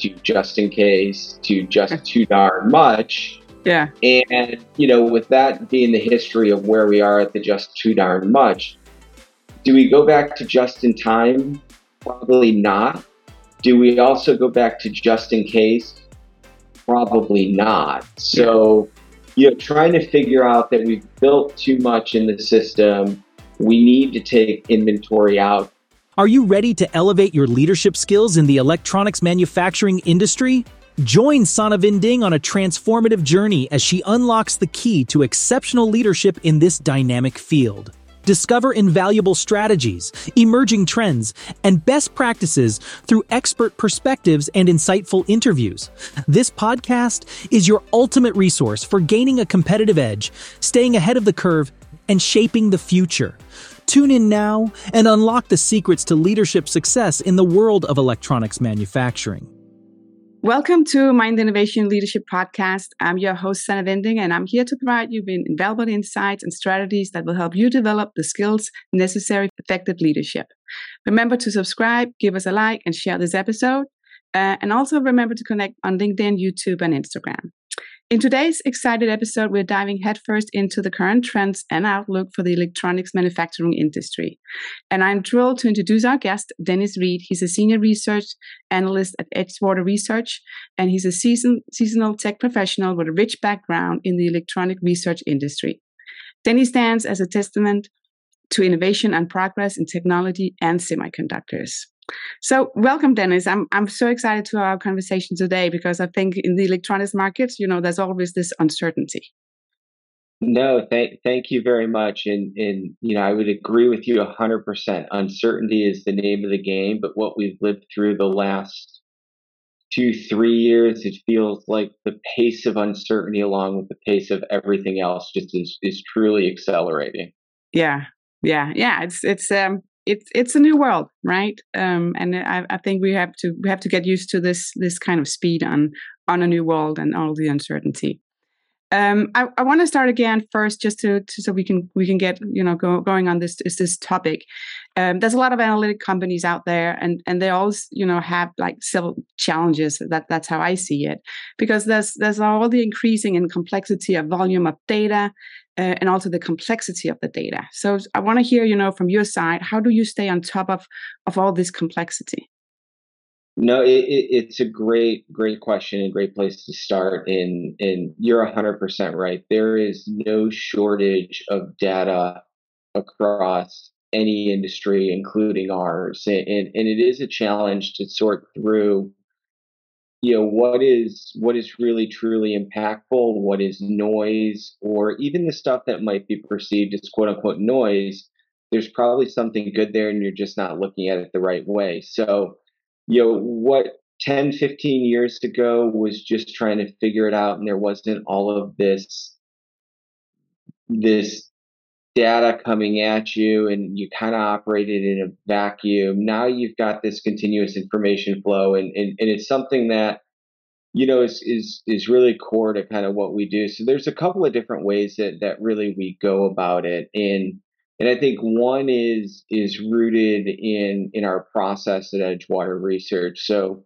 to just in case to just too darn much. Yeah. And, you know, with that being the history of where we are at the just too darn much, do we go back to just in time? Probably not. Do we also go back to just in case? Probably not. So, you know, trying to figure out that we've built too much in the system, we need to take inventory out. Are you ready to elevate your leadership skills in the electronics manufacturing industry? Join Sannah Vinding on a transformative journey as she unlocks the key to exceptional leadership in this dynamic field. Discover invaluable strategies, emerging trends, and best practices through expert perspectives and insightful interviews. This podcast is your ultimate resource for gaining a competitive edge, staying ahead of the curve, and shaping the future. Tune in now and unlock the secrets to leadership success in the world of electronics manufacturing. Welcome to Mind Innovation Leadership Podcast. I'm your host, Sannah Vinding, and I'm here to provide you with invaluable insights and strategies that will help you develop the skills necessary for effective leadership. Remember to subscribe, give us a like, and share this episode. Uh, and also remember to connect on LinkedIn, YouTube, and Instagram. In today's excited episode, we're diving headfirst into the current trends and outlook for the electronics manufacturing industry. And I'm thrilled to introduce our guest, Dennis Reed. He's a senior research analyst at Edgewater Research, and he's a season, seasonal tech professional with a rich background in the electronic research industry. Dennis stands as a testament to innovation and progress in technology and semiconductors. So, welcome, Dennis. I'm I'm so excited to our conversation today because I think in the electronics markets, you know, there's always this uncertainty. No, thank thank you very much, and and you know, I would agree with you hundred percent. Uncertainty is the name of the game, but what we've lived through the last two three years, it feels like the pace of uncertainty, along with the pace of everything else, just is is truly accelerating. Yeah, yeah, yeah. It's it's um it's it's a new world, right? Um, and I, I think we have to we have to get used to this this kind of speed on on a new world and all the uncertainty. Um, I, I want to start again first, just to, to, so we can we can get you know go, going on this is this topic. Um, there's a lot of analytic companies out there, and and they all you know have like several challenges. That that's how I see it, because there's there's all the increasing in complexity of volume of data, uh, and also the complexity of the data. So I want to hear, you know, from your side, how do you stay on top of of all this complexity? No, it, it, it's a great, great question and great place to start. And and you're hundred percent right. There is no shortage of data across any industry, including ours, and and, and it is a challenge to sort through you know what is what is really truly impactful what is noise or even the stuff that might be perceived as quote unquote noise there's probably something good there and you're just not looking at it the right way so you know what 10 15 years ago was just trying to figure it out and there wasn't all of this this data coming at you and you kind of operated in a vacuum. Now you've got this continuous information flow and, and, and it's something that you know is is is really core to kind of what we do. So there's a couple of different ways that that really we go about it. And and I think one is is rooted in in our process at Edgewater Research. So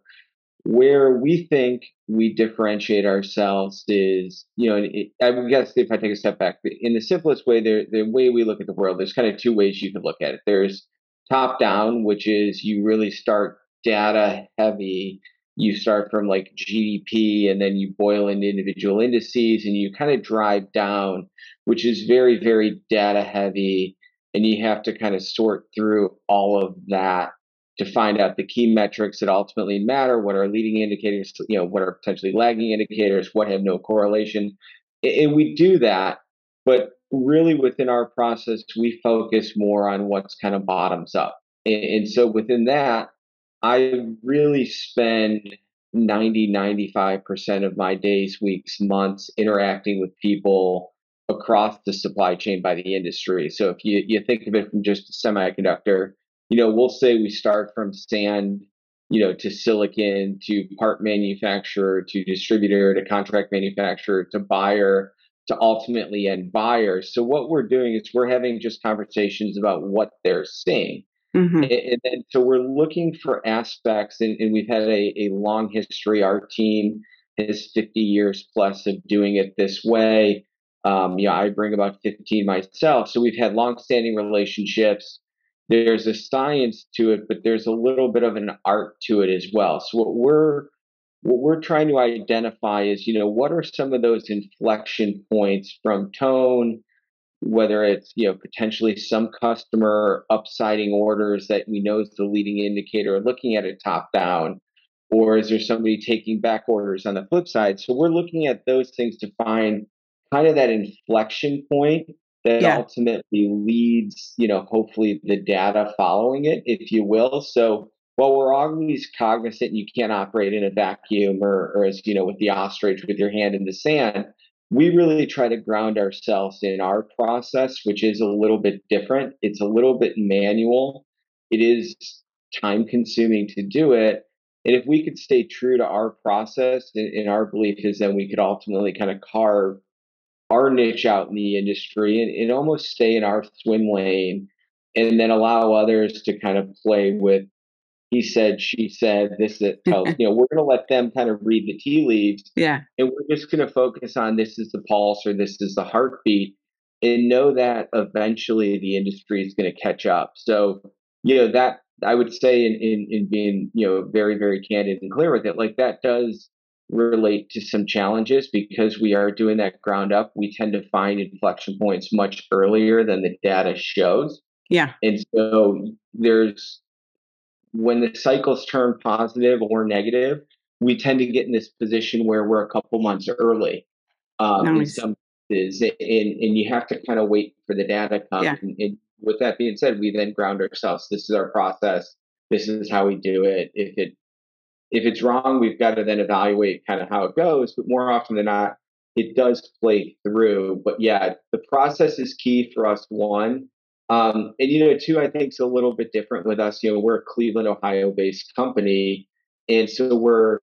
where we think we differentiate ourselves is, you know, it, I guess if I take a step back, in the simplest way, the, the way we look at the world, there's kind of two ways you can look at it. There's top down, which is you really start data heavy. You start from like GDP and then you boil into individual indices and you kind of drive down, which is very, very data heavy. And you have to kind of sort through all of that to find out the key metrics that ultimately matter, what are leading indicators, you know, what are potentially lagging indicators, what have no correlation. And we do that, but really within our process, we focus more on what's kind of bottoms up. And so within that, I really spend 90, 95% of my days, weeks, months interacting with people across the supply chain by the industry. So if you, you think of it from just a semiconductor, you know, we'll say we start from sand, you know, to silicon, to part manufacturer, to distributor, to contract manufacturer, to buyer, to ultimately end buyer. So what we're doing is we're having just conversations about what they're seeing. Mm-hmm. And, and, then, so we're looking for aspects, and, and we've had a, a long history. Our team is 50 years plus of doing it this way. Um, yeah, I bring about 15 myself. So we've had long-standing relationships. There's a science to it, but there's a little bit of an art to it as well. So what we're what we're trying to identify is, you know, what are some of those inflection points from tone, whether it's, you know, potentially some customer upsiding orders that we know is the leading indicator, looking at it top down, or is there somebody taking back orders on the flip side? So we're looking at those things to find kind of that inflection point that yeah. ultimately leads, you know, hopefully the data following it, if you will. So while we're always cognizant you can't operate in a vacuum or, or as you know, with the ostrich with your hand in the sand. We really try to ground ourselves in our process, which is a little bit different. It's a little bit manual. It is time consuming to do it. And if we could stay true to our process, and, our belief is that we could ultimately kind of carve our niche out in the industry and, and almost stay in our swim lane and then allow others to kind of play with he said, she said, this that tells, you know, we're going to let them kind of read the tea leaves. Yeah. And we're just going to focus on this is the pulse or this is the heartbeat and know that eventually the industry is going to catch up. So, you know, that I would say in, in, in being, you know, very, very candid and clear with it, like that does relate to some challenges because we are doing that ground up. We tend to find inflection points much earlier than the data shows. Yeah. And so there's when the cycles turn positive or negative, we tend to get in this position where we're a couple months early um, nice. in some cases, and, and you have to kind of wait for the data to come. Yeah. And, and, with that being said, we then ground ourselves. This is our process. This is how we do it. If it if it's wrong, we've got to then evaluate kind of how it goes. But more often than not, it does play through. But yeah, the process is key for us. One, um, and you know, two, I think it's a little bit different with us. You know, we're a Cleveland, Ohio-based company, and so we're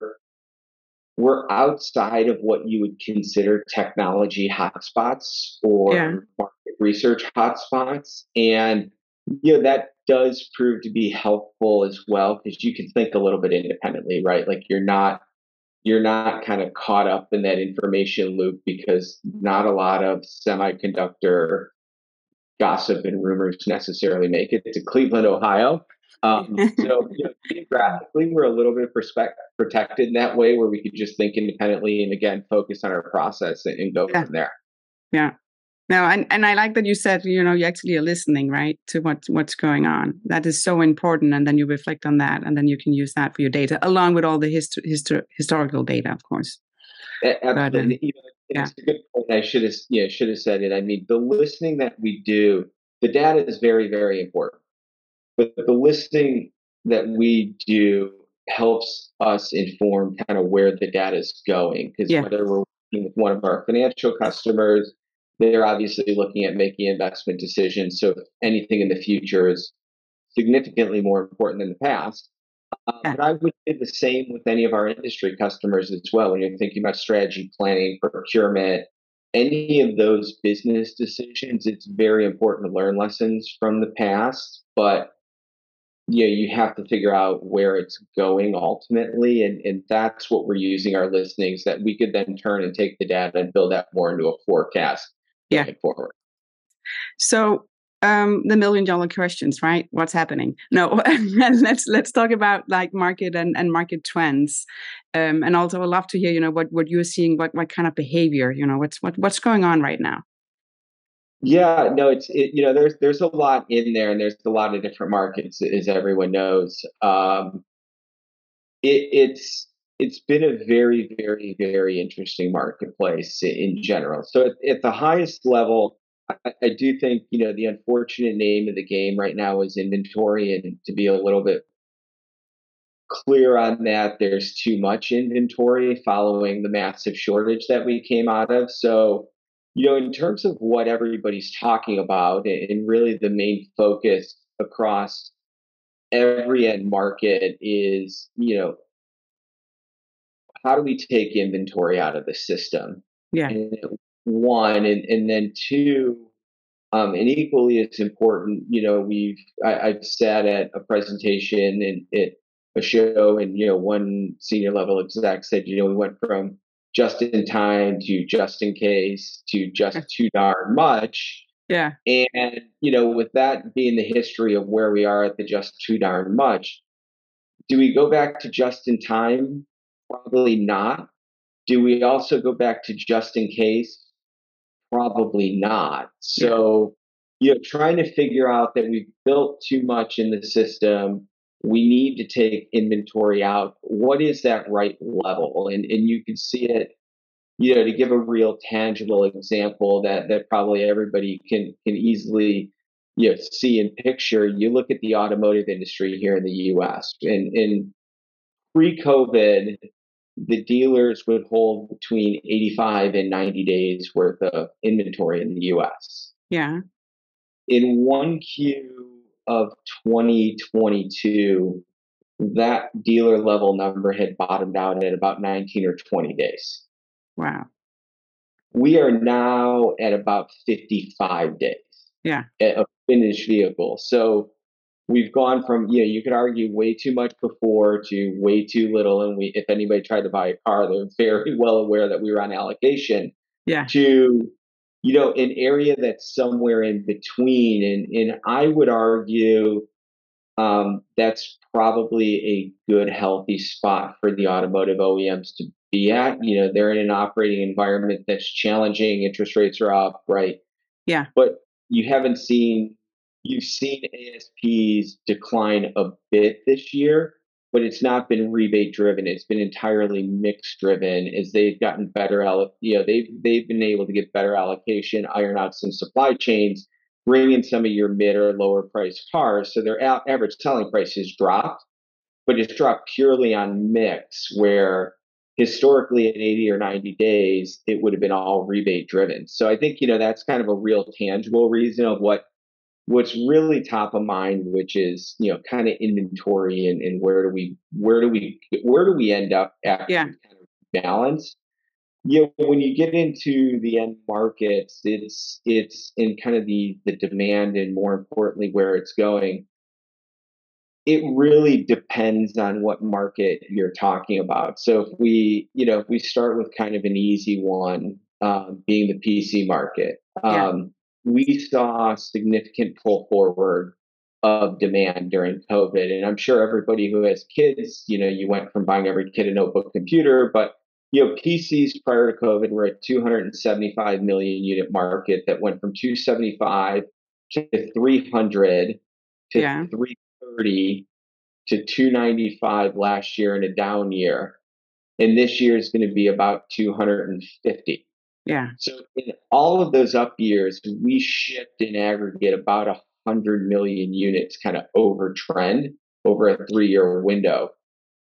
we're outside of what you would consider technology hotspots or yeah. market research hotspots, and you know that does prove to be helpful as well because you can think a little bit independently, right? Like you're not you're not kind of caught up in that information loop because not a lot of semiconductor gossip and rumors necessarily make it to Cleveland, Ohio. Um, so you know, geographically, we're a little bit protected in that way, where we could just think independently and again focus on our process and, and go yeah. from there. Yeah. No, and, and I like that you said, you know, you actually are listening, right, to what what's going on. That is so important, and then you reflect on that, and then you can use that for your data, along with all the histo- historical data, of course. Absolutely. But, um, yeah. It's a good point. I should have, yeah, should have said it. I mean, the listening that we do, the data is very, very important, but the listening that we do helps us inform kind of where the data is going. Because yeah. whether we're working with one of our financial customers, they're obviously looking at making investment decisions. So if anything in the future is significantly more important than the past, uh, but I would say the same with any of our industry customers as well. When you're thinking about strategy planning, procurement, any of those business decisions, it's very important to learn lessons from the past. But yeah, you have to figure out where it's going ultimately. And, and that's what we're using our listenings that we could then turn and take the data and build that more into a forecast yeah. forward. So um, the million dollar questions, right? What's happening? No, let's let's talk about like market and, and market trends, um, and also I'd love to hear, you know, what what you're seeing, what what kind of behavior, you know, what's what what's going on right now. Yeah, no, it's it, you know, there's there's a lot in there, and there's a lot of different markets, as everyone knows. Um, it, it's it's been a very very very interesting marketplace in general. So at, at the highest level I, I do think, you know, the unfortunate name of the game right now is inventory. And to be a little bit clear on that, there's too much inventory following the massive shortage that we came out of. So, you know, in terms of what everybody's talking about, and really the main focus across every end market is, you know, how do we take inventory out of the system? Yeah. And one and, and then two Um, and equally, it's important. You know, we've I, have sat at a presentation and it, a show, and you know, one senior level exec said, you know, we went from just in time to just in case to just too darn much. Yeah. And you know, with that being the history of where we are at the just too darn much, do we go back to just in time? Probably not. Do we also go back to just in case? Probably not. So, you know, trying to figure out that we've built too much in the system, we need to take inventory out. What is that right level? And and you can see it, you know, to give a real tangible example that that probably everybody can can easily you know see and picture. You look at the automotive industry here in the U.S. and in pre-COVID, the dealers would hold between 85 and 90 days worth of inventory in the US. Yeah. In one Q of 2022, that dealer level number had bottomed out at about 19 or 20 days. Wow. We are now at about 55 days. Yeah. Of finished vehicle. So we've gone from yeah you could argue way too much before to way too little and we if anybody tried to buy a car they're very well aware that we were on allocation yeah. to you know an area that's somewhere in between and and i would argue um, that's probably a good healthy spot for the automotive oems to be at. You know they're in an operating environment that's challenging interest rates are up right? Yeah. But you haven't seen You've seen ASPs decline a bit this year, but it's not been rebate driven. It's been entirely mix driven as they've gotten better. You know, they've they've been able to get better allocation, iron out some supply chains, bring in some of your mid or lower priced cars. So their average selling price has dropped, but it's dropped purely on mix where historically in 80 or 90 days it would have been all rebate driven so i think you know that's kind of a real tangible reason of what what's really top of mind, which is you know kind of inventory and, and where do we where do we where do we end up after yeah. kind of balance. You know, when you get into the end markets, it's it's in kind of the the demand and more importantly where it's going. It really depends on what market you're talking about. So if we, you know, if we start with kind of an easy one, um, being the PC market, um, we saw significant pull forward of demand during COVID. And I'm sure everybody who has kids, you know, you went from buying every kid a notebook computer, but you know, PCs prior to COVID were a 275 million unit market that went from 275 to 300 to yeah. 330 to 295 last year in a down year. And this year is going to be about 250. Yeah. So in all of those up years, we shipped in aggregate about a hundred million units kind of over trend over a three year window.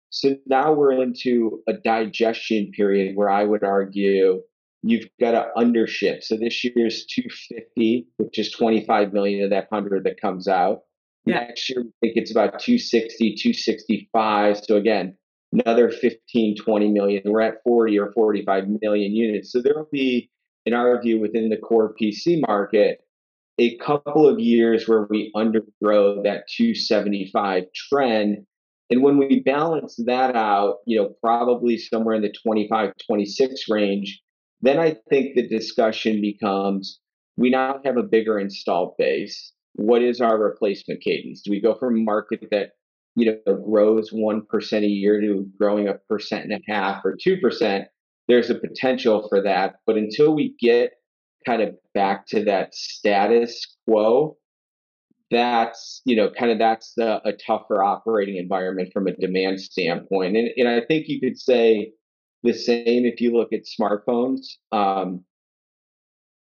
So now we're into a digestion period where I would argue you've got to undership. So this year's 250, which is 25 million of that 100 that comes out. Yeah. Next year, I think it's about 260, 265. So again, another 15, 20 million. We're at 40 or 45 million units. So there will be, in our view, within the core PC market, a couple of years where we undergrow that 275 trend. And when we balance that out, you know, probably somewhere in the 25, 26 range, then I think the discussion becomes we now have a bigger installed base. What is our replacement cadence? Do we go from a market that you know grows one percent a year to growing a percent and a half or two percent, there's a potential for that. But until we get kind of back to that status quo, that's you know kind of that's the, a tougher operating environment from a demand standpoint. And, and I think you could say the same if you look at smartphones. Um,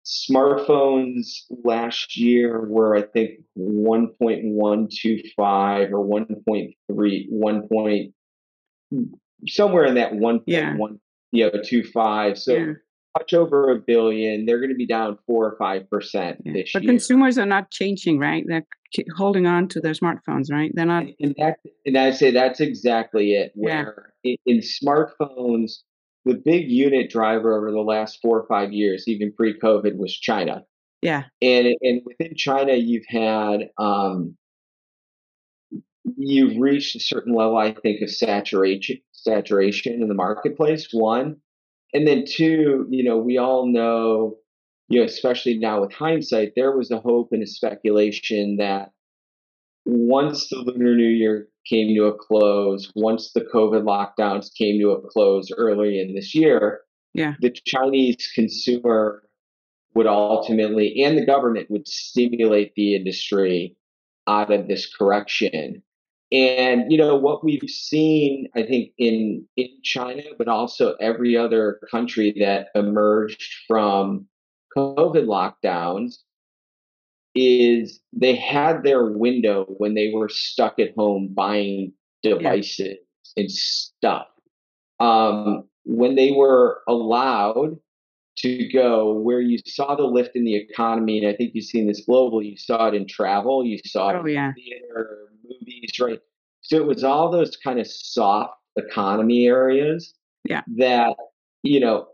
smartphones last year were I think 1.125 or 1.3 1. Point, somewhere in that 1.1 yeah. you know 25 so yeah. much over a billion they're going to be down 4 or 5 percent yeah. this but year. consumers are not changing right they're holding on to their smartphones right they're not and, that, and I say that's exactly it where in, in smartphones the big unit driver over the last four or five years, even pre-COVID, was China. Yeah. And and within China, you've had um, you've reached a certain level, I think, of saturation saturation in the marketplace. One, and then two, you know, we all know, you know, especially now with hindsight, there was a hope and a speculation that once the Lunar New Year came to a close, once the COVID lockdowns came to a close early in this year, yeah. the Chinese consumer would ultimately, and the government would stimulate the industry out of this correction. And you know what we've seen, I think in in China, but also every other country that emerged from COVID lockdowns, is they had their window when they were stuck at home buying devices yeah. and stuff. Um, when they were allowed to go where you saw the lift in the economy, and I think you've seen this globally, you saw it in travel, you saw it oh, yeah. in theater, movies, right? So it was all those kind of soft economy areas yeah. that, you know,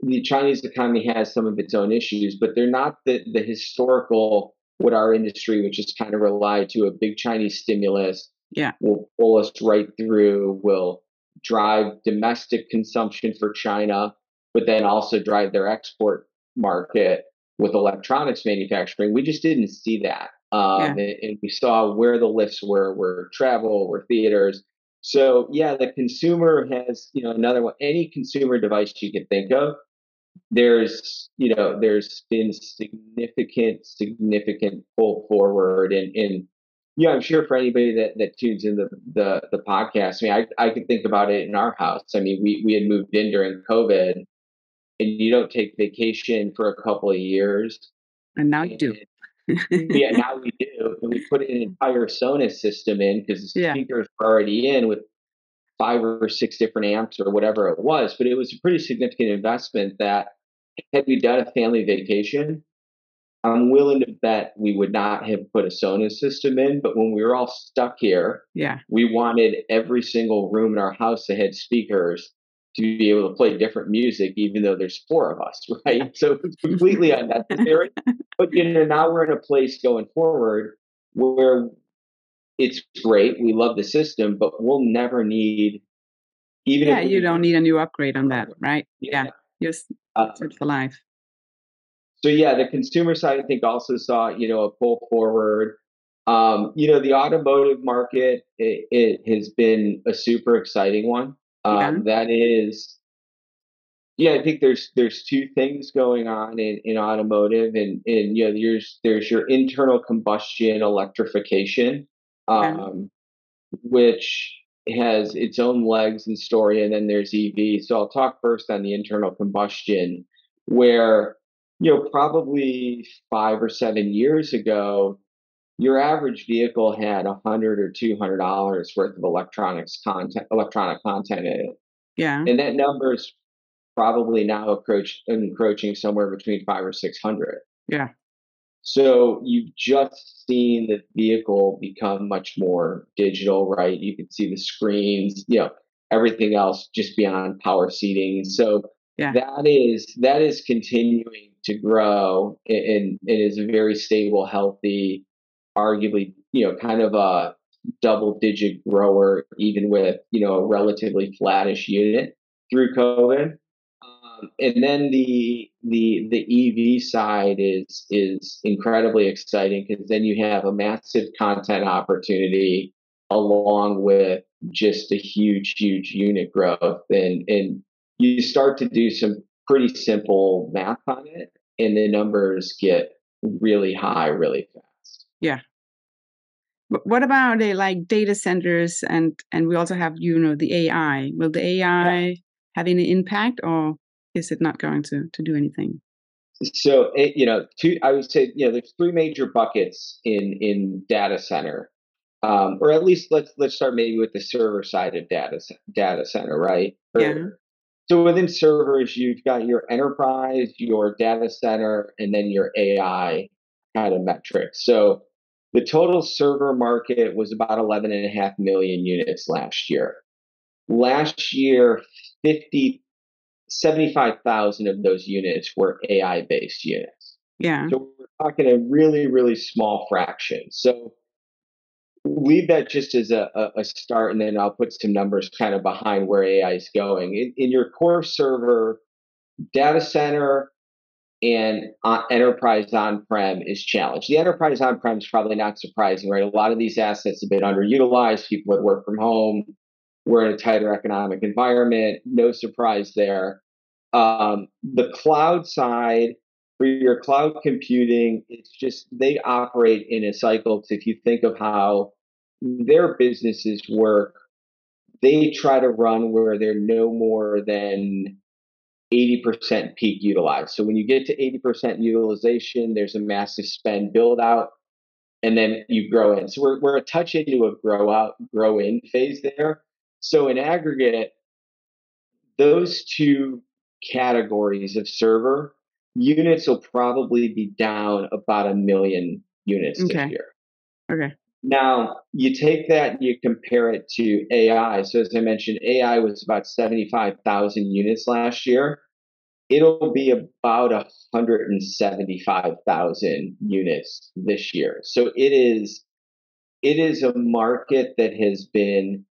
the Chinese economy has some of its own issues, but they're not the, the historical, what our industry, which is kind of relied to a big Chinese stimulus, yeah. will pull us right through, will drive domestic consumption for China, but then also drive their export market with electronics manufacturing. We just didn't see that. Um, yeah. and, and, we saw where the lifts were, were travel, were theaters. So yeah, the consumer has, you know, another one, any consumer device you can think of, there's, you know, there's been significant, significant pull forward and, and yeah, I'm sure for anybody that, that tunes in the, the, the podcast, I mean, I, I could think about it in our house. I mean, we, we had moved in during COVID and you don't take vacation for a couple of years. And now you do. yeah, now we do. And we put an entire Sonos system in because the yeah. speakers are already in with five or six different amps or whatever it was. But it was a pretty significant investment that had we done a family vacation, I'm willing to bet we would not have put a Sonos system in. But when we were all stuck here, yeah, we wanted every single room in our house that had speakers to be able to play different music, even though there's four of us, right? So it's completely unnecessary. But you know, now we're in a place going forward where it's great. We love the system, but we'll never need even yeah, you don't need a new upgrade on that, right? Yeah, yeah. just uh, for life so yeah, the consumer side I think also saw you know a pull forward. Um, you know, the automotive market it, it, has been a super exciting one. Um, yeah. That is, yeah, I think there's there's two things going on in, in automotive, and and you know there's there's your internal combustion electrification, um, yeah. which has its own legs and story, and then there's EV. So I'll talk first on the internal combustion, where you know, probably five or seven years ago, your average vehicle had a hundred or two hundred dollars worth of electronics content, electronic content in it. Yeah, and that number is probably now approach, encroaching somewhere between five or six hundred. Yeah. So you've just seen the vehicle become much more digital, right? You can see the screens, you know, everything else just beyond power seating. So yeah. that is that is continuing to grow and, it is a very stable, healthy, arguably, you know, kind of a double digit grower, even with, you know, a relatively flattish unit through COVID. Um, and then the the the EV side is is incredibly exciting because then you have a massive content opportunity along with just a huge, huge unit growth. And and you start to do some pretty simple math on it, and the numbers get really high really fast. Yeah. What about uh, like data centers and and we also have you know the AI? Will the AI yeah. have any impact, or is it not going to to do anything? So it, you know, two I would say you know there's three major buckets in in data center, um, or at least let's let's start maybe with the server side of data data center, right? Or, yeah. So within servers, you've got your enterprise, your data center, and then your AI kind of metrics. So the total server market was about 11.5 million units last year. Last year, 50, 75,000 of those units were AI based units. Yeah. So we're talking a really, really small fraction. So leave that just as a, a, start, and then I'll put some numbers kind of behind where AI is going. In, in your core server, data center, and uh, enterprise on-prem is challenged. The enterprise on-prem is probably not surprising, right? A lot of these assets have been underutilized. People would work from home. We're in a tighter economic environment. No surprise there. Um, the cloud side, for your cloud computing, it's just they operate in a cycle. If you think of how their businesses work, they try to run where they're no more than 80% peak utilized. So when you get to 80% utilization, there's a massive spend build out, and then you grow in. So we're, we're a touch into a grow out, grow in phase there. So in aggregate, those two categories of server units will probably be down about a million units okay. this year. Okay. Now you take that and you compare it to AI. So as I mentioned, AI was about 75,000 units last year. It'll be about 175,000 units this year. So it is it is a market that has been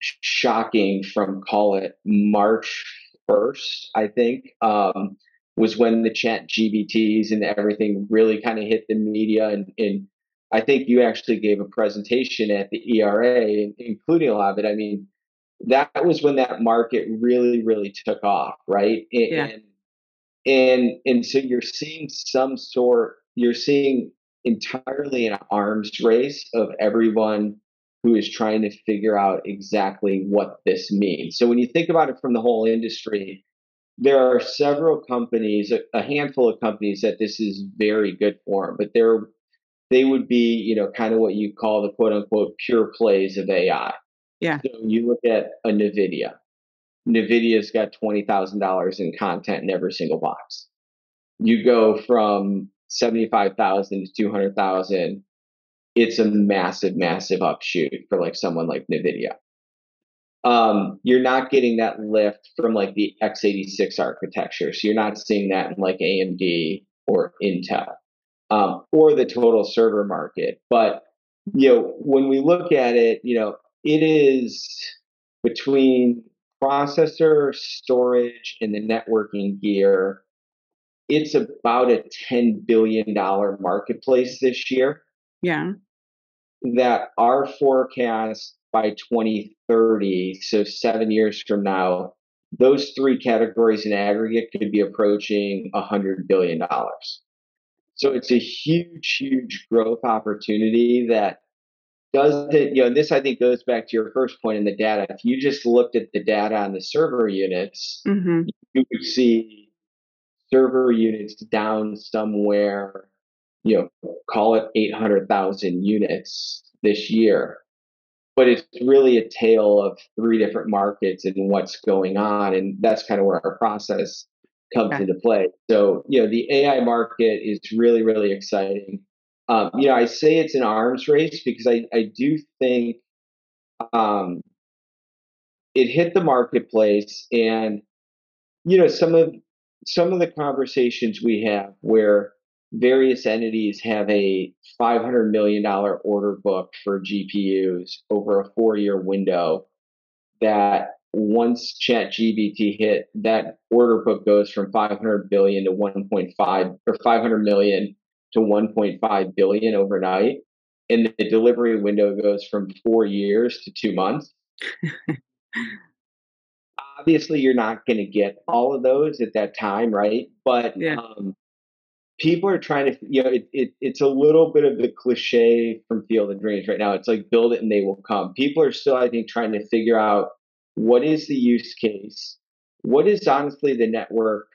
shocking from call it March 1st, I think, um, was when the ChatGPTs and everything really kind of hit the media and, and I think you actually gave a presentation at the ERA, including a lot of it. I mean, that was when that market really, really took off, right? And, yeah. and and so you're seeing some sort, you're seeing entirely an arms race of everyone who is trying to figure out exactly what this means. So when you think about it from the whole industry, there are several companies, a, a handful of companies that this is very good for, but there they would be, you know, kind of what you call the quote unquote pure plays of AI. Yeah. So you look at a NVIDIA. NVIDIA's got $20,000 in content in every single box. You go from 75,000 to 200,000. It's a massive, massive upshoot for like someone like NVIDIA. Um, you're not getting that lift from like the x86 architecture. So you're not seeing that in like AMD or Intel um, or the total server market. But you know, when we look at it, you know, it is between processor, storage, and the networking gear. It's about a ten billion dollar marketplace this year. Yeah. That our forecast by 2030, so seven years from now, those three categories in aggregate could be approaching a hundred billion dollars. So it's a huge, huge growth opportunity that doesn't, you know, this I think goes back to your first point in the data. If you just looked at the data on the server units, mm-hmm. you would see server units down somewhere, you know, call it 800,000 units this year. But it's really a tale of three different markets and what's going on. And that's kind of where our process comes okay. into play. So, you know, the AI market is really, really exciting. Um, you know, I say it's an arms race because I, I do think um, it hit the marketplace and, you know, some of some of the conversations we have where various entities have a $500 million order book for GPUs over a four year window that once ChatGPT hit that order book goes from 500 billion to 1.5 or 500 million to 1.5 billion overnight. And the delivery window goes from four years to two months. Obviously you're not going to get all of those at that time right? But yeah. um, people are trying to you know it, it, it's a little bit of the cliche from field of dreams right now it's like build it and they will come people are still i think trying to figure out what is the use case? What is honestly the network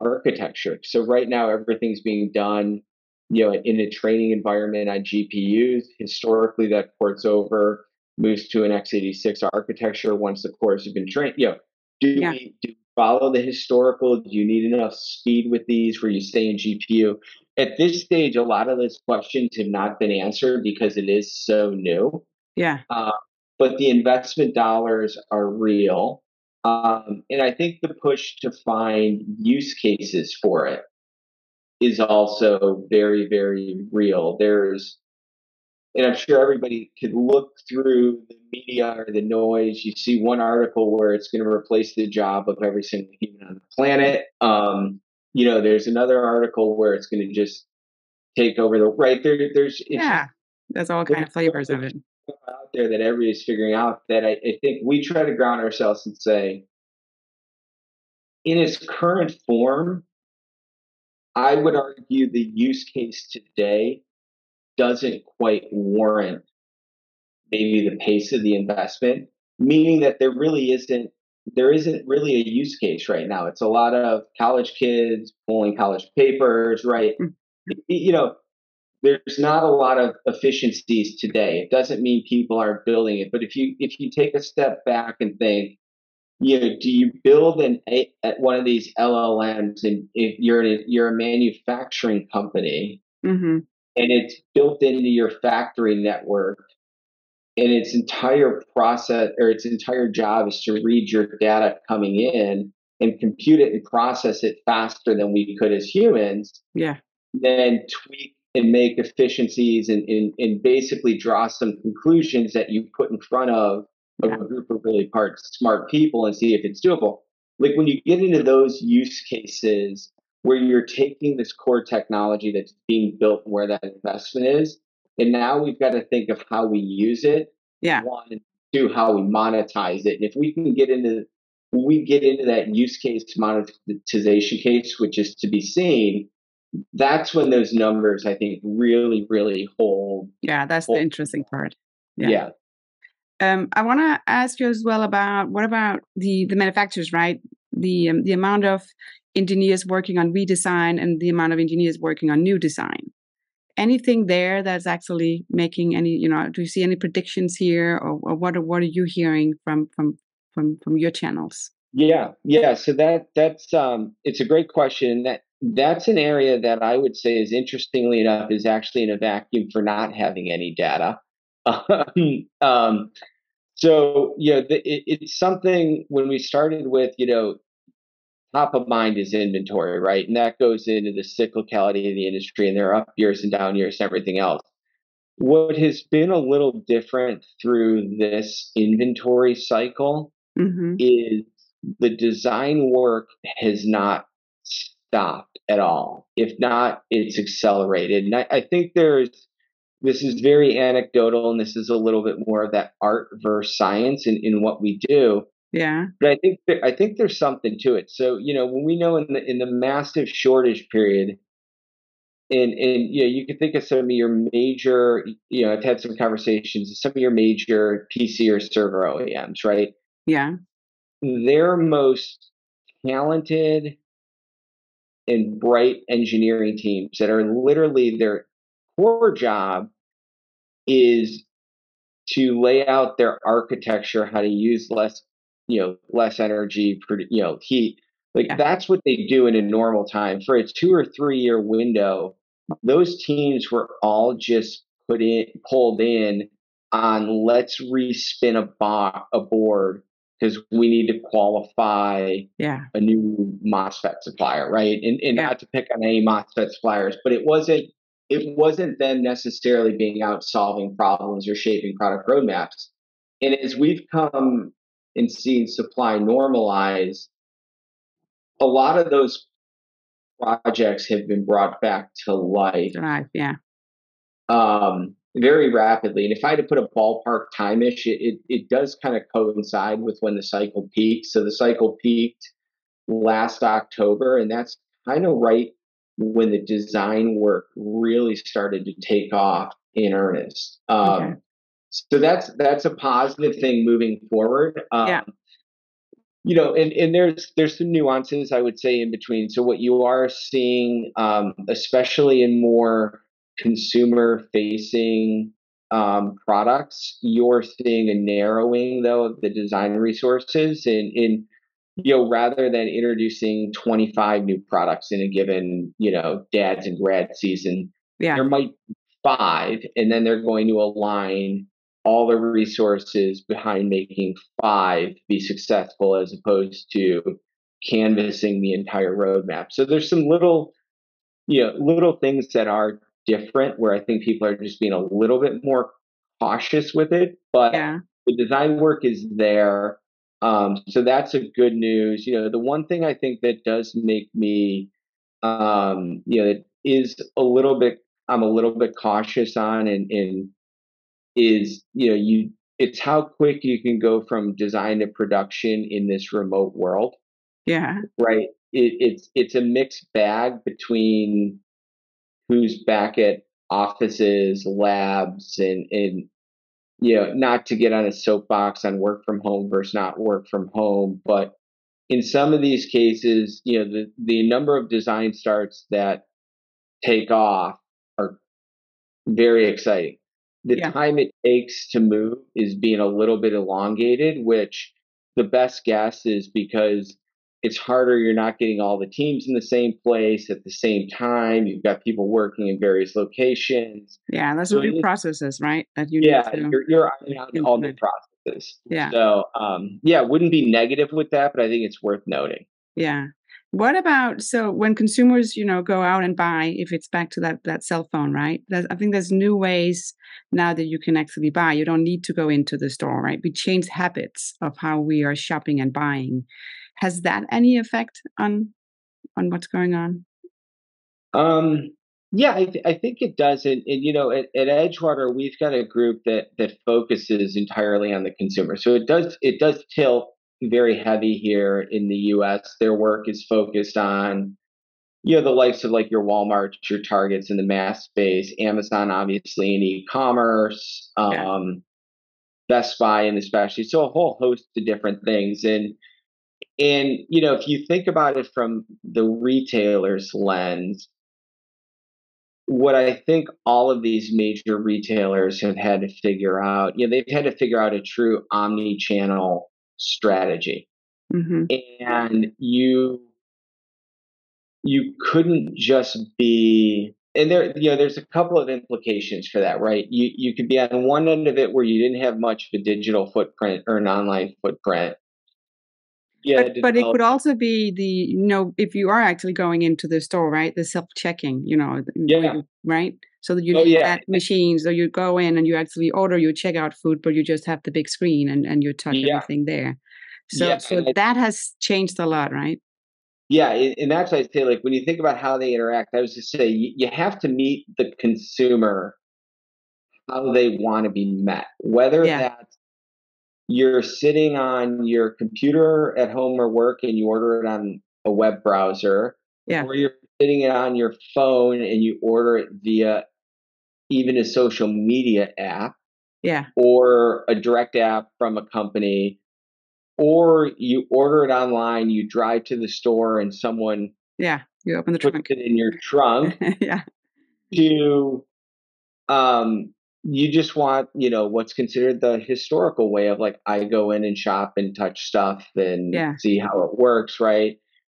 architecture? So right now everything's being done, you know, in a training environment on GPUs. Historically, that ports over, moves to an x86 architecture once the cores have been trained. You know, do yeah. we do follow the historical? Do you need enough speed with these where you stay in GPU? At this stage, a lot of those questions have not been answered because it is so new. Yeah. Uh, but the investment dollars are real. Um, and I think the push to find use cases for it is also very, very real. There's, and I'm sure everybody could look through the media or the noise. You see one article where it's going to replace the job of every single human on the planet. Um, you know, there's another article where it's going to just take over the right there. There's yeah, there's all kind of flavors of it out there that everybody's figuring out. That I, I think we try to ground ourselves and say, in its current form, I would argue the use case today doesn't quite warrant maybe the pace of the investment, meaning that there really isn't there isn't really a use case right now. It's a lot of college kids pulling college papers, right? Mm-hmm. You know, there's not a lot of efficiencies today. It doesn't mean people aren't building it, but if you if you take a step back and think, you know, do you build an at one of these LLMs and if you're a, you're a manufacturing company mm-hmm. And it's built into your factory network and its entire process or its entire job is to read your data coming in and compute it and process it faster than we could as humans. Yeah. Then tweak and make efficiencies and, and, and basically draw some conclusions that you put in front of yeah. a group of really part smart people and see if it's doable. Like when you get into those use cases where you're taking this core technology that's being built where that investment is, and now we've got to think of how we use it. Yeah. One two, how we monetize it. And if we can get into when we get into that use case monetization case, which is to be seen, that's when those numbers I think really, really hold. Yeah, that's hold. the interesting part. Yeah. yeah. Um, I want to ask you as well about what about the the manufacturers, right? The um, the amount of engineers working on redesign and the amount of engineers working on new design. Anything there that's actually making any, you know, do you see any predictions here, or, or what what are you hearing from from from from your channels? Yeah, yeah. So that that's um, it's a great question. That that's an area that I would say is interestingly enough is actually in a vacuum for not having any data. um, so yeah, the, it, it's something when we started with you know top of mind is inventory, right? And that goes into the cyclicality of the industry, and there are up years and down years and everything else. What has been a little different through this inventory cycle mm-hmm. is the design work has not stopped at all. If not, it's accelerated. And I, I think there's this is very anecdotal and this is a little bit more of that art versus science in, in what we do. Yeah. But I think there, I think there's something to it. So, you know, when we know in the in the massive shortage period, and and you know, you can think of some of your major, you know, I've had some conversations, some of your major PC or server OEMs, right? Yeah. Their most talented and bright engineering teams that are literally their core job is to lay out their architecture, how to use less, you know, less energy, you know, heat. Like yeah. that's what they do in a normal time. For a two or three year window, those teams were all just put in, pulled in on let's respin a, bo- a board because we need to qualify yeah. a new MOSFET supplier, right? And, and yeah. not to pick on any MOSFET suppliers, but it wasn't it wasn't them necessarily being out solving problems or shaping product roadmaps. And as we've come and seen supply normalize, a lot of those projects have been brought back to life. Life, yeah. Um, very rapidly. And if I had to put a ballpark time ish, it, it, it does kind of coincide with when the cycle peaked. So the cycle peaked last October, and that's kind of right when the design work really started to take off in earnest. Um, okay. So that's that's a positive thing moving forward. Um, yeah. You know, and, and there's there's some nuances I would say in between. So what you are seeing, um, especially in more consumer facing um, products, you're seeing a narrowing though of the design resources and in you know rather than introducing 25 new products in a given you know dads and grad season yeah. there might be five and then they're going to align all the resources behind making five be successful as opposed to canvassing the entire roadmap so there's some little you know, little things that are different where I think people are just being a little bit more cautious with it. But yeah. the design work is there. Um, so that's a good news. You know, the one thing I think that does make me, um, you know, is a little bit, I'm a little bit cautious on and, and is, you know, you, it's how quick you can go from design to production in this remote world. Yeah. Right. It, it's, it's a mixed bag between who's back at offices, labs, and, and you know, not to get on a soapbox on work from home versus not work from home, but in some of these cases, you know, the, the number of design starts that take off are very exciting. The yeah. time it takes to move is being a little bit elongated, which the best guess is because it's harder. You're not getting all the teams in the same place at the same time. You've got people working in various locations. Yeah, that's so new processes, right? That you yeah, you're, you're on all the processes. Yeah. So um, yeah, wouldn't be negative with that, but I think it's worth noting. Yeah. What about so when consumers, you know, go out and buy, if it's back to that that cell phone, right? There's, I think there's new ways now that you can actually buy. You don't need to go into the store, right? We change habits of how we are shopping and buying has that any effect on on what's going on? Um, yeah, I, th- I think it does. And, and you know, at, at, Edgewater, we've got a group that that focuses entirely on the consumer. So it does it does tilt very heavy here in the U.S. Their work is focused on you know the likes of like your Walmart, your Targets in the mass space, Amazon, obviously in e-commerce, um, yeah. Best Buy, and especially so a whole host of different things. And and you know, if you think about it from the retailer's lens, what I think all of these major retailers have had to figure out, you know, they've had to figure out a true omni-channel strategy. Mm-hmm. And you you couldn't just be and there you know there's a couple of implications for that right you you could be on one end of it where you didn't have much of a digital footprint or an online footprint yeah, but, but it could also be the you know if you are actually going into the store, right? The self checking, you know, yeah, right. So that you oh, yeah. machines, or you go in and you actually order your checkout food, but you just have the big screen and and you touch yeah. everything there. So yeah, so that has changed a lot, right? Yeah, and that's why I say like when you think about how they interact, I was just say you have to meet the consumer how they want to be met, whether yeah. that's you're sitting on your computer at home or work and you order it on a web browser, yeah. or you're sitting it on your phone and you order it via even a social media app, yeah, or a direct app from a company, or you order it online, you drive to the store and someone yeah, you open the trunk. it in your trunk, yeah, to um you just want you know what's considered the historical way of like i go in and shop and touch stuff and yeah. see how it works right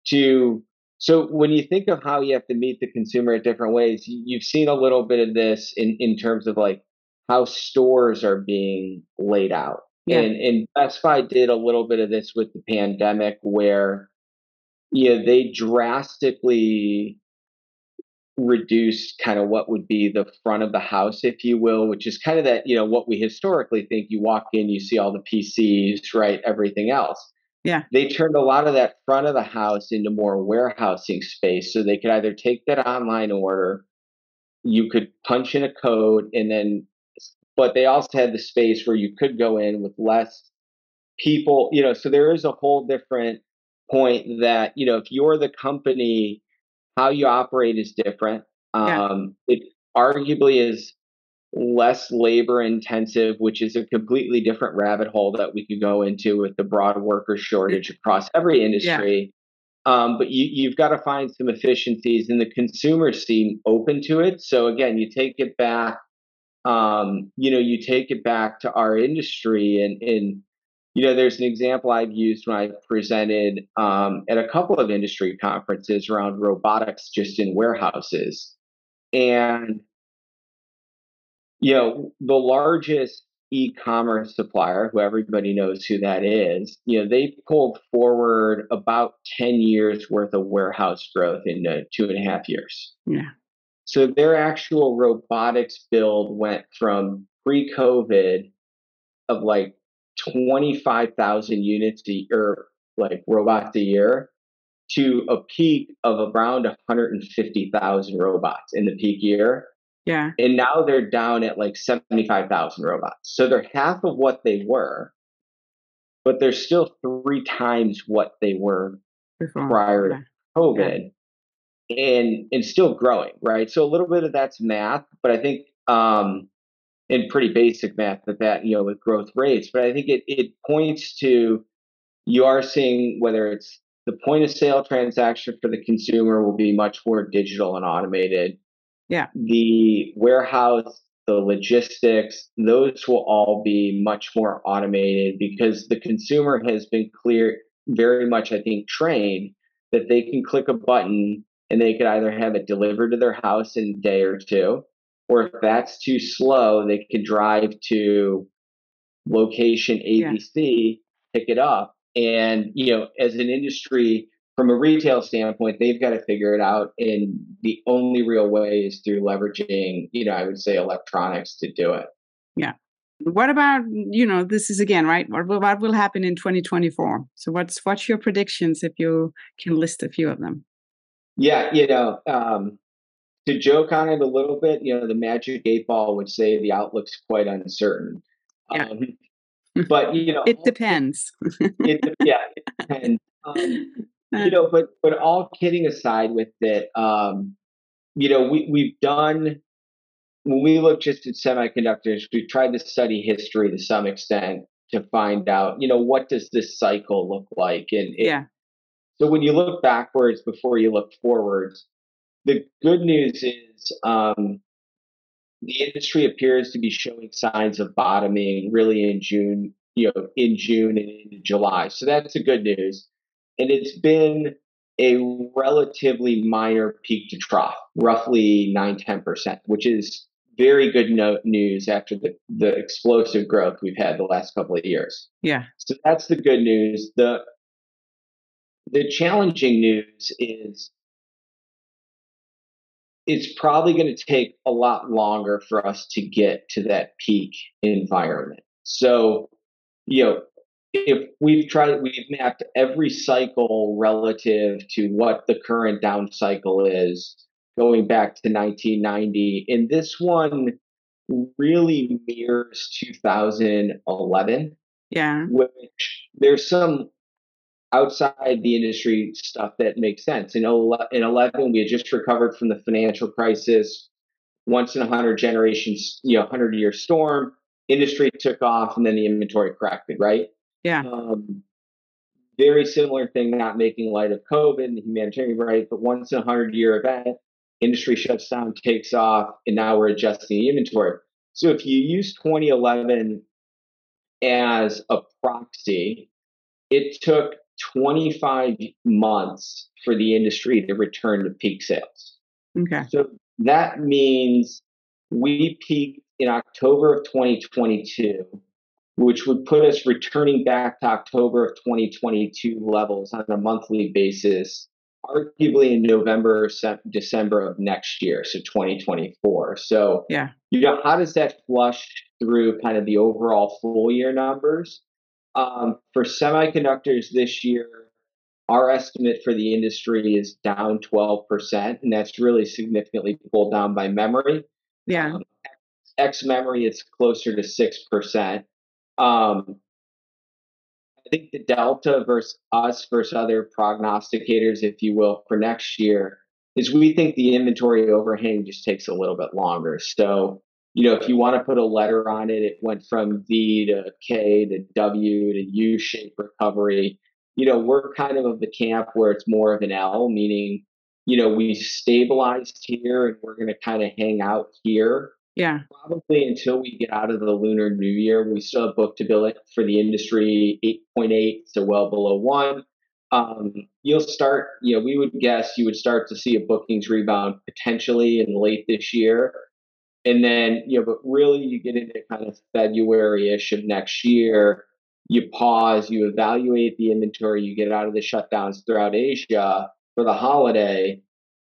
to so when you think of how you have to meet the consumer at different ways you've seen a little bit of this in in terms of like how stores are being laid out yeah. and and best buy did a little bit of this with the pandemic where yeah they drastically reduce kind of what would be the front of the house, if you will, which is kind of that, you know, what we historically think you walk in, you see all the PCs, right? Everything else. Yeah. They turned a lot of that front of the house into more warehousing space. So they could either take that online order, you could punch in a code, and then, but they also had the space where you could go in with less people, you know, so there is a whole different point that, you know, if you're the company how you operate is different. Um, yeah. It arguably is less labor intensive, which is a completely different rabbit hole that we could go into with the broad worker shortage across every industry. Yeah. Um, but you, you've got to find some efficiencies, and the consumers seem open to it. So again, you take it back. Um, you know, you take it back to our industry, and and you know, there's an example I've used when I presented um, at a couple of industry conferences around robotics just in warehouses. And, you know, the largest e-commerce supplier, who everybody knows who that is, you know, they pulled forward about 10 years worth of warehouse growth in uh, two and a half years. Yeah. So their actual robotics build went from pre-COVID of like 25,000 units a year, like robots a year, to a peak of around 150,000 robots in the peak year. Yeah. And now they're down at like 75,000 robots. So they're half of what they were, but they're still three times what they were Before. prior yeah. to COVID. And and still growing, right? So a little bit of that's math, but I think um in pretty basic math that that, you know, with growth rates, but I think it it points to you are seeing whether it's the point of sale transaction for the consumer will be much more digital and automated. Yeah. The warehouse, the logistics, those will all be much more automated because the consumer has been clear, very much, I think, trained that they can click a button and they could either have it delivered to their house in a day or two, or if that's too slow, they could drive to location ABC, yeah. pick it up. And, you know, as an industry, from a retail standpoint, they've got to figure it out. And the only real way is through leveraging, you know, I would say electronics to do it. Yeah. What about, you know, this is again, right? What, what will happen in 2024? So what's what's your predictions if you can list a few of them? Yeah, you know, um, to joke on it a little bit, you know, the magic eight ball would say the outlook's quite uncertain. Yeah. Um, but you know, it depends. it, yeah, it depends. Um, you know, but but all kidding aside with it, um, you know, we we've done when we look just at semiconductors, we've tried to study history to some extent to find out, you know, what does this cycle look like? And it, yeah. So when you look backwards before you look forwards, the good news is um, the industry appears to be showing signs of bottoming really in June, you know, in June and into July. So that's the good news. And it's been a relatively minor peak to trough, roughly 9 10%, which is very good no- news after the, the explosive growth we've had the last couple of years. Yeah. So that's the good news. The the challenging news is it's probably going to take a lot longer for us to get to that peak environment. So, you know, if we've tried, we've mapped every cycle relative to what the current down cycle is going back to 1990. And this one really mirrors 2011. Yeah. Which there's some outside the industry stuff that makes sense. In, in 11, we had just recovered from the financial crisis, once in a hundred generations, you know, hundred year storm. Industry took off, and then the inventory corrected. Right. Yeah. Um, very similar thing, not making light of COVID and humanitarian right, but once in a hundred year event, industry shuts down, takes off, and now we're adjusting the inventory. So if you use 2011 as a proxy, it took 25 months for the industry to return to peak sales. Okay. So that means we peaked in October of 2022, which would put us returning back to October of 2022 levels on a monthly basis, arguably in November, or December of next year, so 2024. So, yeah, you know, how does that flush through kind of the overall full year numbers? Um, for semiconductors this year, our estimate for the industry is down 12%, and that's really significantly pulled down by memory. Yeah. Um, X memory, it's closer to 6%. Um, I think the delta versus us versus other prognosticators, if you will, for next year is we think the inventory overhang just takes a little bit longer. So you know, if you want to put a letter on it, it went from V to K to W to U shape recovery. You know, we're kind of of the camp where it's more of an L, meaning, you know, we stabilized here and we're going to kind of hang out here. Yeah. Probably until we get out of the lunar new year. We still have book to bill it for the industry 8.8, so well below one. Um, you'll start, you know, we would guess you would start to see a bookings rebound potentially in late this year And then, you know, but really you get into kind of February ish of next year, you pause, you evaluate the inventory, you get out of the shutdowns throughout Asia for the holiday.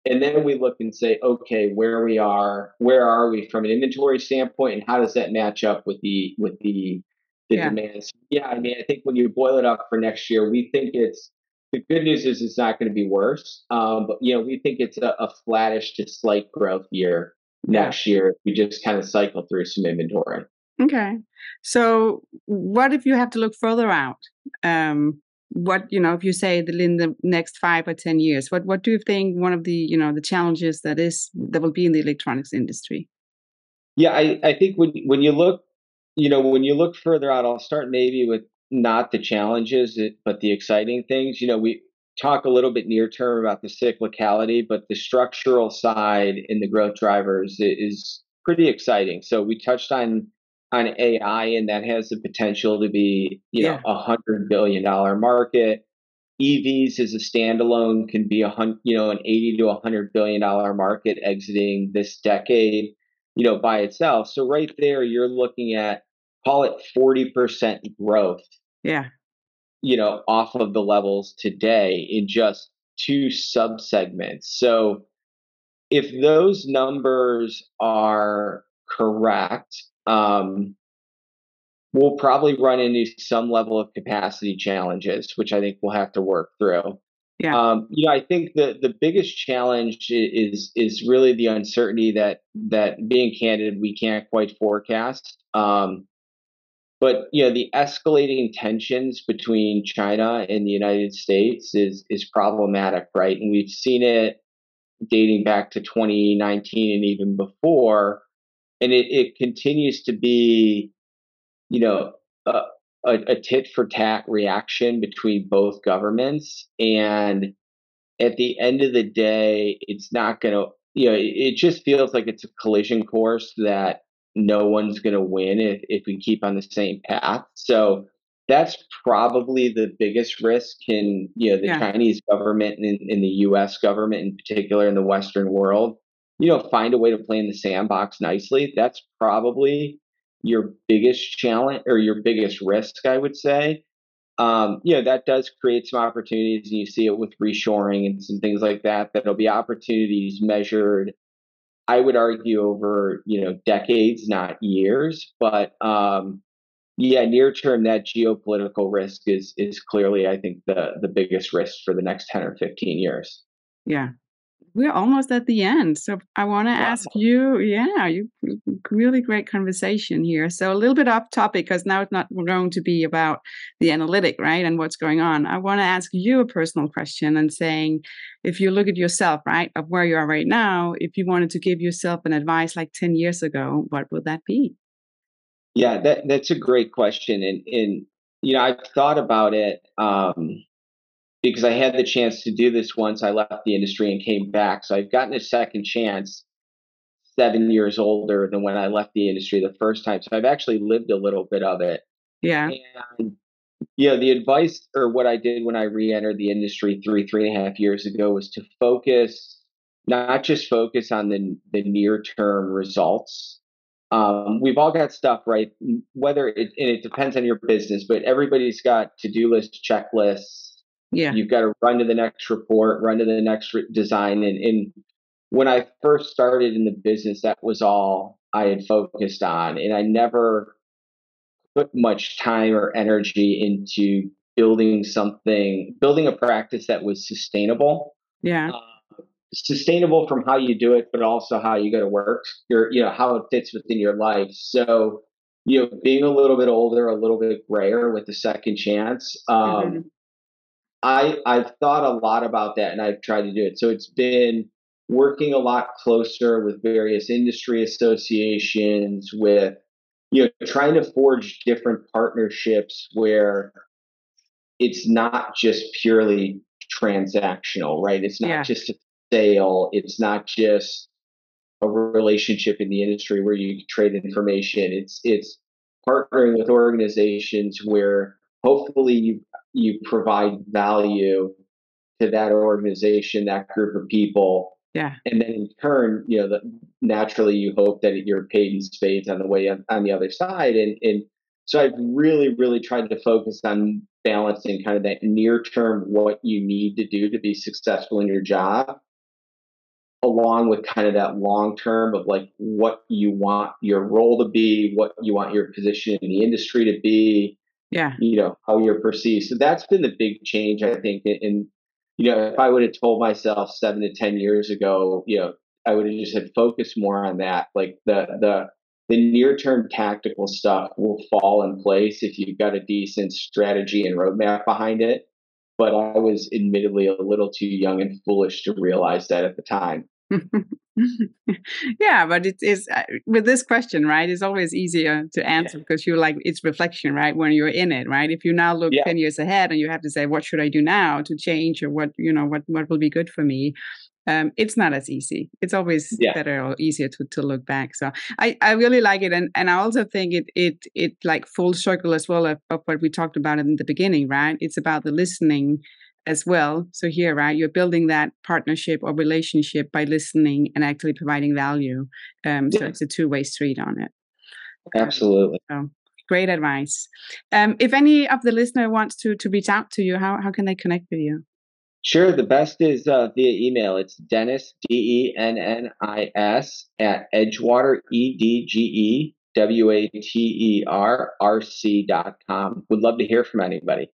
And then we look and say, okay, where we are, where are we from an inventory standpoint, and how does that match up with the with the the yeah. demands? Yeah, I mean, I think when you boil it up for next year, we think it's the good news is it's not going to be worse. Um, but you know, we think it's a, a flattish to slight growth year next year. We just kind of cycle through some inventory. Okay. So what if you have to look further out? Um, what you know, if you say that in the next five or ten years, what what do you think one of the you know the challenges that is that will be in the electronics industry? Yeah, I, I think when when you look, you know, when you look further out, I'll start maybe with not the challenges, but the exciting things. You know, we talk a little bit near term about the cyclicality, but the structural side in the growth drivers is pretty exciting. So we touched on on AI, and that has the potential to be, you yeah. know, a hundred billion dollar market. EVs as a standalone can be a hundred, you know, an eighty to a hundred billion dollar market exiting this decade, you know, by itself. So right there, you're looking at call it forty percent growth. Yeah. You know, off of the levels today in just two subsegments. So if those numbers are correct, um, we'll probably run into some level of capacity challenges, which I think we'll have to work through. Yeah. Um, you know, I think the the biggest challenge is is really the uncertainty that that being candid, we can't quite forecast. Um, but you know, the escalating tensions between China and the United States is is problematic, right? And we've seen it dating back to 2019 and even before and it, it continues to be, you know, a, a, a tit for tat reaction between both governments. And at the end of the day, it's not going to, you know, it, it just feels like it's a collision course that no one's going to win if, if we keep on the same path. So that's probably the biggest risk in you know the yeah. Chinese government and in the U.S. government in particular in the Western world you know, find a way to play in the sandbox nicely. That's probably your biggest challenge or your biggest risk, I would say. Um, you know, that does create some opportunities, and you see it with reshoring and some things like that. That'll be opportunities measured, I would argue, over you know decades, not years. But um, yeah, near term, that geopolitical risk is is clearly, I think, the the biggest risk for the next ten or fifteen years. Yeah, we're almost at the end. So I want to wow. ask you, yeah, you really great conversation here. So a little bit off topic because now it's not going to be about the analytic, right, and what's going on. I want to ask you a personal question and saying, if you look at yourself, right, of where you are right now, if you wanted to give yourself an advice like ten years ago, what would that be? Yeah, that that's a great question, and and you know I've thought about it. Um, because I had the chance to do this once I left the industry and came back. So I've gotten a second chance seven years older than when I left the industry the first time. So I've actually lived a little bit of it. Yeah. And you know, the advice or what I did when I re-entered the industry three, three and a half years ago was to focus, not just focus on the the near term results. Um, we've all got stuff, right? Whether it and it depends on your business, but everybody's got to-do list checklists yeah. You've got to run to the next report, run to the next re- design. And, and when I first started in the business, that was all I had focused on. And I never put much time or energy into building something, building a practice that was sustainable. Yeah. Uh, sustainable from how you do it, but also how you go to work, your, you know, how it fits within your life. So, you know, being a little bit older, a little bit grayer with a second chance, um, mm-hmm. I I've thought a lot about that and I've tried to do it. So it's been working a lot closer with various industry associations with you know trying to forge different partnerships where it's not just purely transactional, right? It's not yeah. just a sale, it's not just a relationship in the industry where you trade information. It's it's partnering with organizations where hopefully you you provide value to that organization, that group of people, Yeah. And then in turn, you know, the, naturally you hope that you're paid in spades on the way on, on the other side. And, and so I've really, really tried to focus on balancing kind of that near term, what you need to do to be successful in your job, along with kind of that long term of like what you want your role to be, what you want your position in the industry to be, yeah, you know, how you're perceived. So that's been the big change, I think. And, you know, if I would have told myself seven to 10 years ago, you know, I would have just had focused more on that. Like the, the, the near term tactical stuff will fall in place if you've got a decent strategy and roadmap behind it. But I was admittedly a little too young and foolish to realize that at the time. yeah, but it is uh, with this question, right? It's always easier to answer yeah. because you're like it's reflection, right? When you're in it, right? If you now look yeah. ten years ahead and you have to say, what should I do now to change, or what you know, what what will be good for me? Um, it's not as easy. It's always yeah. better or easier to to look back. So I I really like it, and and I also think it it it like full circle as well of, of what we talked about in the beginning, right? It's about the listening as well. So here, right, you're building that partnership or relationship by listening and actually providing value. Um, yeah. So it's a two way street on it. Absolutely. So great advice. Um, if any of the listener wants to to reach out to you, how how can they connect with you? Sure. The best is uh, via email. It's Dennis D E N N I S at Edgewater E D G E W A T E R R C dot com. Would love to hear from anybody.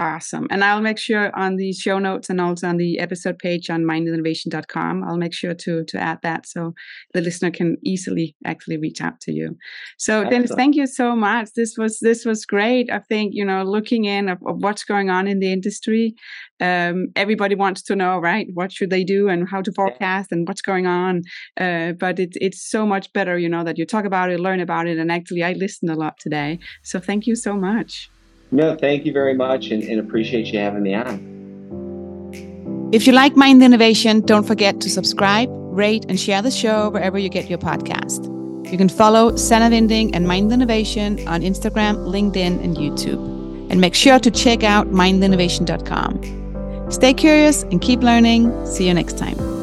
Awesome. And I'll make sure on the show notes and also on the episode page on mindinnovation.com, I'll make sure to to add that so the listener can easily actually reach out to you. So. Dennis, thank you so much. This was this was great. I think, you know, looking in of, of what's going on in the industry, um, everybody wants to know, right? What should they do and how to forecast and what's going on. Uh, but it's it's so much better, you know, that you talk about it, learn about it. And actually I listened a lot today. So thank you so much. No, thank you very much and, and appreciate you having me on. If you like Mind Innovation, don't forget to subscribe, rate, and share the show wherever you get your podcast. You can follow Sannah Vinding and Mind Innovation on Instagram, LinkedIn, and YouTube. And make sure to check out mindinnovation.com. Stay curious and keep learning. See you next time.